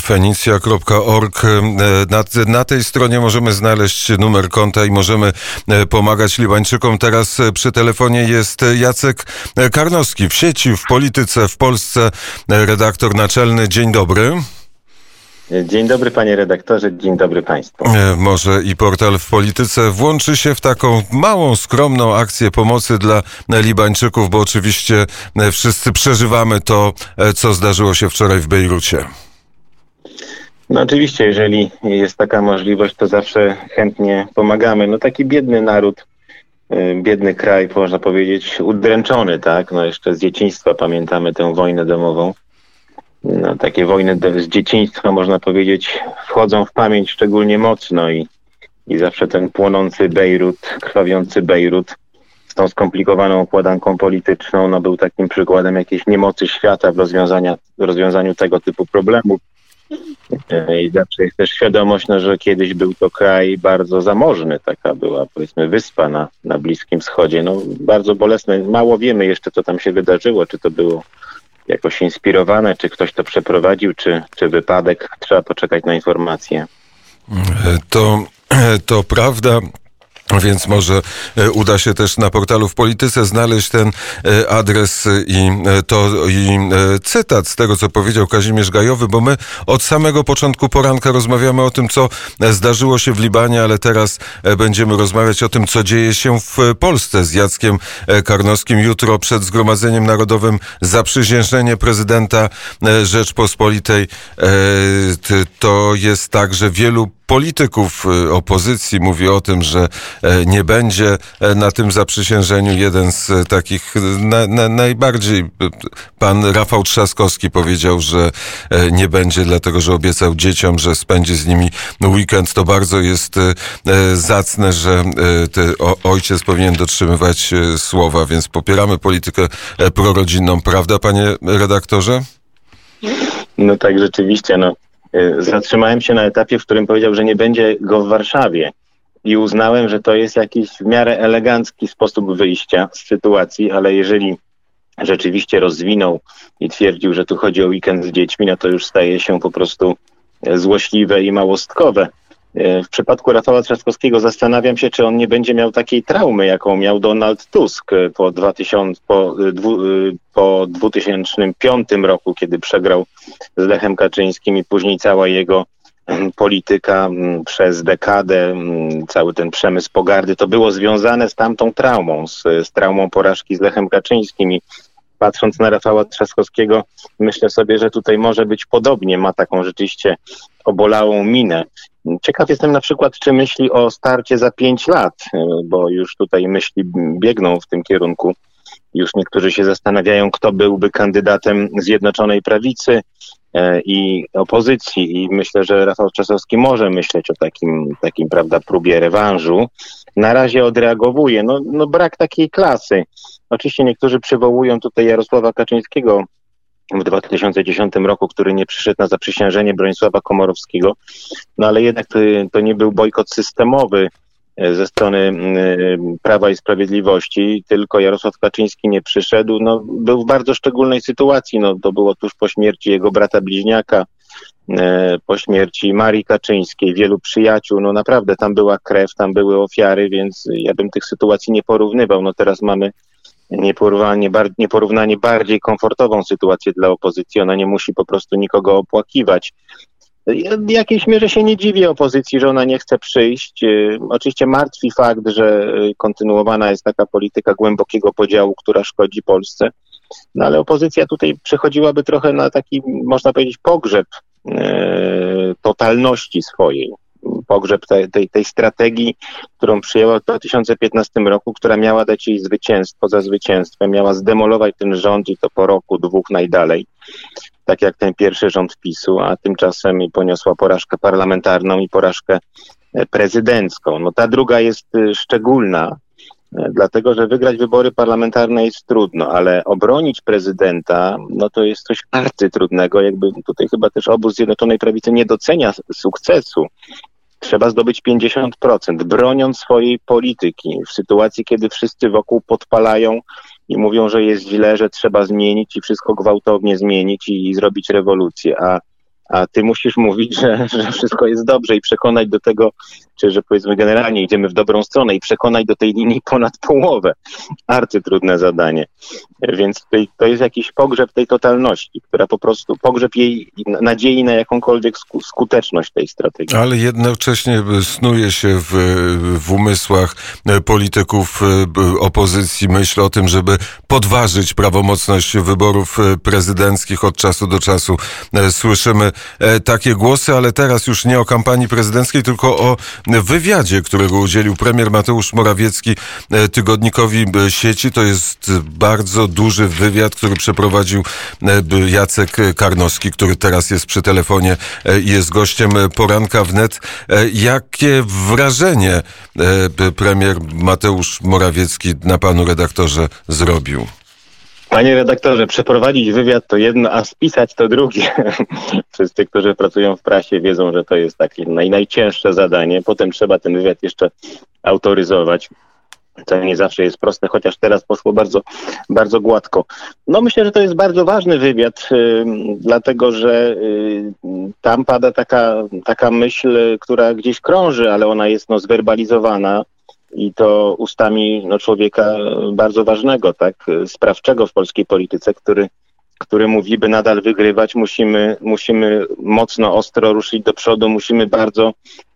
Fenicja.org. Na, na, tej stronie możemy znaleźć numer konta i możemy pomagać Libańczykom. Teraz przy telefonie jest Jacek Karnowski w sieci, w polityce, w Polsce, redaktor naczelny. Dzień dobry. Dzień dobry panie redaktorze, dzień dobry państwu. Może i portal w polityce włączy się w taką małą, skromną akcję pomocy dla Libańczyków, bo oczywiście wszyscy przeżywamy to, co zdarzyło się wczoraj w Bejrucie. No oczywiście, jeżeli jest taka możliwość, to zawsze chętnie pomagamy. No taki biedny naród, y, biedny kraj, można powiedzieć, udręczony, tak? No jeszcze z dzieciństwa pamiętamy tę wojnę domową. No, takie wojny z dzieciństwa, można powiedzieć, wchodzą w pamięć szczególnie mocno i, i zawsze ten płonący Bejrut, krwawiący Bejrut z tą skomplikowaną układanką polityczną, no był takim przykładem jakiejś niemocy świata w rozwiązaniu tego typu problemów. I zawsze jest też świadomość, no, że kiedyś był to kraj bardzo zamożny, taka była powiedzmy wyspa na, na Bliskim Wschodzie. No, bardzo bolesne, mało wiemy jeszcze, co tam się wydarzyło, czy to było jakoś inspirowane, czy ktoś to przeprowadził, czy, czy wypadek. Trzeba poczekać na informacje. To, to prawda. Więc może e, uda się też na portalu w Polityce znaleźć ten e, adres i e, to i cytat z tego, co powiedział Kazimierz Gajowy, bo my od samego początku poranka rozmawiamy o tym, co zdarzyło się w Libanie, ale teraz będziemy rozmawiać o tym, co dzieje się w Polsce z Jackiem Karnowskim. Jutro przed Zgromadzeniem Narodowym zaprzysiężenie prezydenta Rzeczpospolitej. To jest tak, że wielu polityków y, opozycji mówi o tym, że e, nie będzie e, na tym zaprzysiężeniu. Jeden z e, takich na, na, najbardziej, pan Rafał Trzaskowski powiedział, że nie będzie, dlatego że obiecał dzieciom, że spędzi z nimi weekend. To bardzo jest zacne, że ojciec powinien dotrzymywać słowa, więc popieramy politykę prorodzinną, prawda, panie redaktorze? No tak, rzeczywiście. No, Y, zatrzymałem się na etapie, w którym powiedział, że nie będzie go w Warszawie. I uznałem, że to jest jakiś w miarę elegancki sposób wyjścia z sytuacji, ale jeżeli rzeczywiście rozwinął i twierdził, że tu chodzi o weekend z dziećmi, no to już staje się po prostu złośliwe i małostkowe. W przypadku Rafała Trzaskowskiego zastanawiam się, czy on nie będzie miał takiej traumy, jaką miał Donald Tusk po, 2000, po, po 2005 roku, kiedy przegrał z Lechem Kaczyńskim i później cała jego polityka przez dekadę, cały ten przemysł pogardy, to było związane z tamtą traumą, z, z traumą porażki z Lechem Kaczyńskim i patrząc na Rafała Trzaskowskiego, myślę sobie, że tutaj może być podobnie. Ma taką rzeczywiście obolałą minę. Ciekaw jestem na przykład, czy myśli o starcie za pięć lat, bo już tutaj myśli biegną w tym kierunku. Już niektórzy się zastanawiają, kto byłby kandydatem Zjednoczonej Prawicy e, i opozycji. I myślę, że Rafał Czasowski może myśleć o takim, takim prawda, próbie rewanżu. Na razie odreagowuje. No, no brak takiej klasy. Oczywiście niektórzy przywołują tutaj Jarosława Kaczyńskiego w 2010 roku, który nie przyszedł na zaprzysiężenie Bronisława Komorowskiego, no ale jednak to, to nie był bojkot systemowy e, ze strony e, Prawa i Sprawiedliwości, tylko Jarosław Kaczyński nie przyszedł. No, był w bardzo szczególnej sytuacji. No, to było tuż po śmierci jego brata bliźniaka, po śmierci Marii Kaczyńskiej, wielu przyjaciół. No naprawdę tam była krew, tam były ofiary, więc ja bym tych sytuacji nie porównywał. No teraz mamy nieporównanie, nieporównanie bardziej komfortową sytuację dla opozycji. Ona nie musi po prostu nikogo opłakiwać. W jakiejś mierze się nie dziwię opozycji, że ona nie chce przyjść. Y, oczywiście martwi fakt, że kontynuowana jest taka polityka głębokiego podziału, która szkodzi Polsce. No ale opozycja tutaj przechodziłaby trochę na taki, można powiedzieć, pogrzeb e, totalności swojej pogrzeb tej, tej, tej strategii, którą przyjęła w 2015 roku, która miała dać jej zwycięstwo za zwycięstwem, miała zdemolować ten rząd i to po roku, dwóch najdalej, tak jak ten pierwszy rząd PiSu, a tymczasem poniosła porażkę parlamentarną i porażkę e, prezydencką. No ta druga jest e, szczególna, e, dlatego że wygrać wybory parlamentarne jest trudno, ale obronić prezydenta, no to jest coś arcytrudnego, jakby tutaj chyba też obóz Zjednoczonej Prawicy nie docenia sukcesu, Trzeba zdobyć 50%, broniąc swojej polityki w sytuacji, kiedy wszyscy wokół podpalają i mówią, że jest źle, że trzeba zmienić i wszystko gwałtownie zmienić i, i zrobić rewolucję. A, a ty musisz mówić, że, że wszystko jest dobrze i przekonać do tego, czy że powiedzmy generalnie idziemy w dobrą stronę i przekonać do tej linii ponad połowę. Arcytrudne zadanie. Więc to jest jakiś pogrzeb tej totalności, która po prostu, pogrzeb jej nadziei na jakąkolwiek skuteczność tej strategii. Ale jednocześnie snuje się w, w umysłach polityków opozycji myśl o tym, żeby podważyć prawomocność wyborów prezydenckich od czasu do czasu. Słyszymy e, takie głosy, ale teraz już nie o kampanii prezydenckiej, tylko o wywiadzie, którego udzielił premier Mateusz Morawiecki e, tygodnikowi e, sieci. To jest bardzo duży wywiad, który przeprowadził e, Jacek Karnowski, który teraz jest przy telefonie i jest gościem poranka wnet. Jakie wrażenie premier Mateusz Morawiecki na panu redaktorze zrobił? Panie redaktorze, przeprowadzić wywiad to jedno, a spisać to drugie. Wszyscy, którzy pracują w prasie wiedzą, że to jest takie naj, najcięższe zadanie. Potem trzeba ten wywiad jeszcze autoryzować. To nie zawsze jest proste, chociaż teraz poszło bardzo, bardzo gładko. No myślę, że to jest bardzo ważny wywiad, y, dlatego że y, tam pada taka, taka myśl, która gdzieś krąży, ale ona jest no, zwerbalizowana i to ustami no, człowieka bardzo ważnego, tak, sprawczego w polskiej polityce, który, który mówi, by nadal wygrywać, musimy, musimy mocno, ostro ruszyć do przodu, musimy bardzo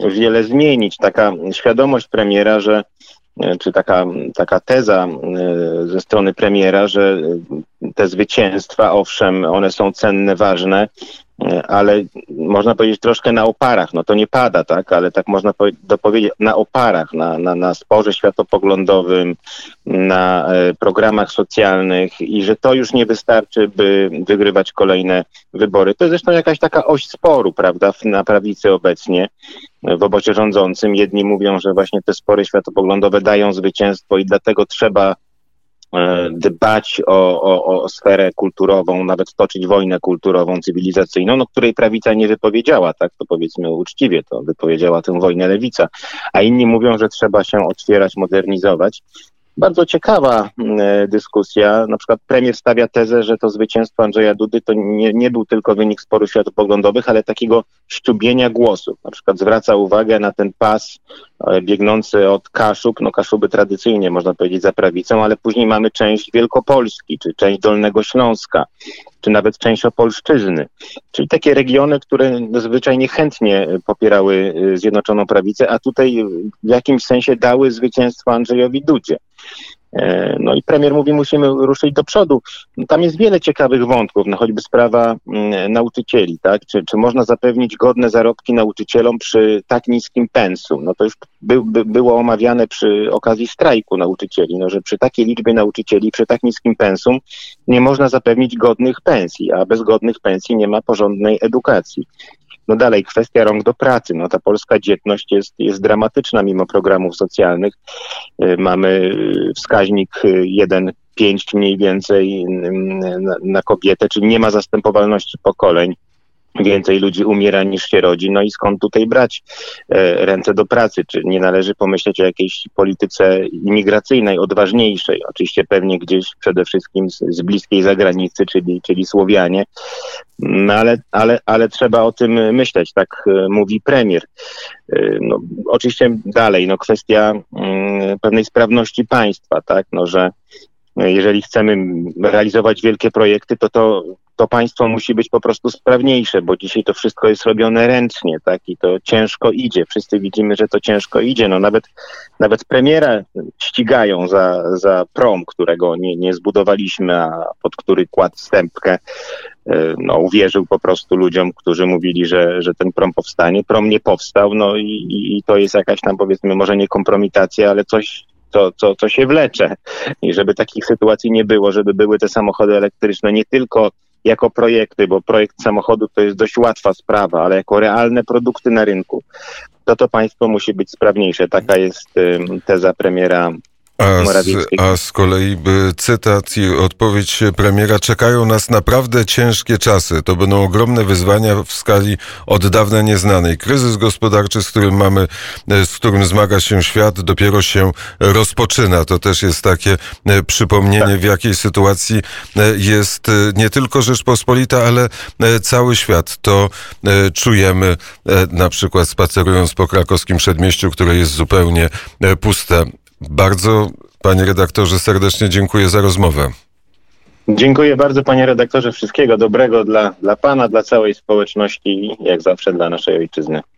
wiele zmienić. Taka świadomość premiera, że czy taka, taka teza e, ze strony premiera, że te zwycięstwa, owszem, one są cenne, ważne, ale można powiedzieć troszkę na oparach. No to nie pada, tak, ale tak można dopowiedzieć na oparach, na, na, na sporze światopoglądowym, na e, programach socjalnych i że to już nie wystarczy, by wygrywać kolejne wybory. To jest zresztą jakaś taka oś sporu, prawda, na prawicy obecnie w obozie rządzącym. Jedni mówią, że właśnie te spory światopoglądowe dają zwycięstwo i dlatego trzeba E, dbać o, o, o sferę kulturową, nawet toczyć wojnę kulturową, cywilizacyjną, no, której prawica nie wypowiedziała, tak, to powiedzmy uczciwie, to wypowiedziała tę wojnę lewica, a inni mówią, że trzeba się otwierać, modernizować bardzo ciekawa mm, e, dyskusja. Na przykład premier stawia tezę, że to zwycięstwo Andrzeja Dudy to nie, nie był tylko wynik sporu światopoglądowych, ale takiego szczubienia głosów. Na przykład zwraca uwagę na ten pas e, biegnący od Kaszub, no Kaszuby tradycyjnie można powiedzieć za prawicą, ale później mamy część Wielkopolski, czy część Dolnego Śląska, czy nawet część Opolszczyzny. Czyli takie regiony, które zwyczajnie chętnie popierały e, Zjednoczoną Prawicę, a tutaj w jakimś sensie dały zwycięstwo Andrzejowi Dudzie. E, no i premier mówi, musimy ruszyć do przodu. No tam jest wiele ciekawych wątków, no choćby sprawa mm, nauczycieli, tak? Czy, czy można zapewnić godne zarobki nauczycielom przy tak niskim pensum? No to już by, by, było omawiane przy okazji strajku nauczycieli, no że przy takiej liczbie nauczycieli, przy tak niskim pensum nie można zapewnić godnych pensji, a bez godnych pensji nie ma porządnej edukacji. No dalej, kwestia rąk do pracy. No ta polska dzietność jest, jest dramatyczna mimo programów socjalnych. Y, mamy y, wskaźnik 1,5 y, mniej więcej na, na kobietę, czyli nie ma zastępowalności pokoleń więcej ludzi umiera niż się rodzi, no i skąd tutaj brać e, ręce do pracy? Czy nie należy pomyśleć o jakiejś polityce imigracyjnej, odważniejszej? Oczywiście pewnie gdzieś przede wszystkim z, z bliskiej zagranicy, czyli, czyli Słowianie, no ale, ale, ale trzeba o tym myśleć, tak e, mówi premier. E, no, oczywiście dalej, no kwestia mm, pewnej sprawności państwa, tak, no że jeżeli chcemy realizować wielkie projekty, to to to państwo musi być po prostu sprawniejsze, bo dzisiaj to wszystko jest robione ręcznie, tak, i to ciężko idzie. Wszyscy widzimy, że to ciężko idzie. No nawet, nawet premiera ścigają za, za prom, którego nie, nie zbudowaliśmy, a pod który kładł stępkę. E, no, uwierzył po prostu ludziom, którzy mówili, że, że ten prom powstanie. Prom nie powstał, no i, i to jest jakaś tam powiedzmy może nie kompromitacja, ale coś, co, co, co się wlecze. I żeby takich sytuacji nie było, żeby były te samochody elektryczne nie tylko jako projekty, bo projekt samochodu to jest dość łatwa sprawa, ale jako realne produkty na rynku, to to państwo musi być sprawniejsze. Taka jest teza premiera A z, a z kolei by cytat i odpowiedź premiera czekają nas naprawdę ciężkie czasy. To będą ogromne wyzwania w skali od dawna nieznanej. Kryzys gospodarczy, z którym mamy, e, z którym zmaga się świat, dopiero się rozpoczyna. To też jest takie e, przypomnienie, w jakiej sytuacji e, jest nie tylko Rzeczpospolita, ale cały świat. To czujemy na przykład spacerując po krakowskim przedmieściu, które jest zupełnie puste. Bardzo, panie redaktorze, serdecznie dziękuję za rozmowę. Dziękuję bardzo panie redaktorze. Wszystkiego dobrego dla, dla pana, dla całej społeczności i jak zawsze dla naszej ojczyzny.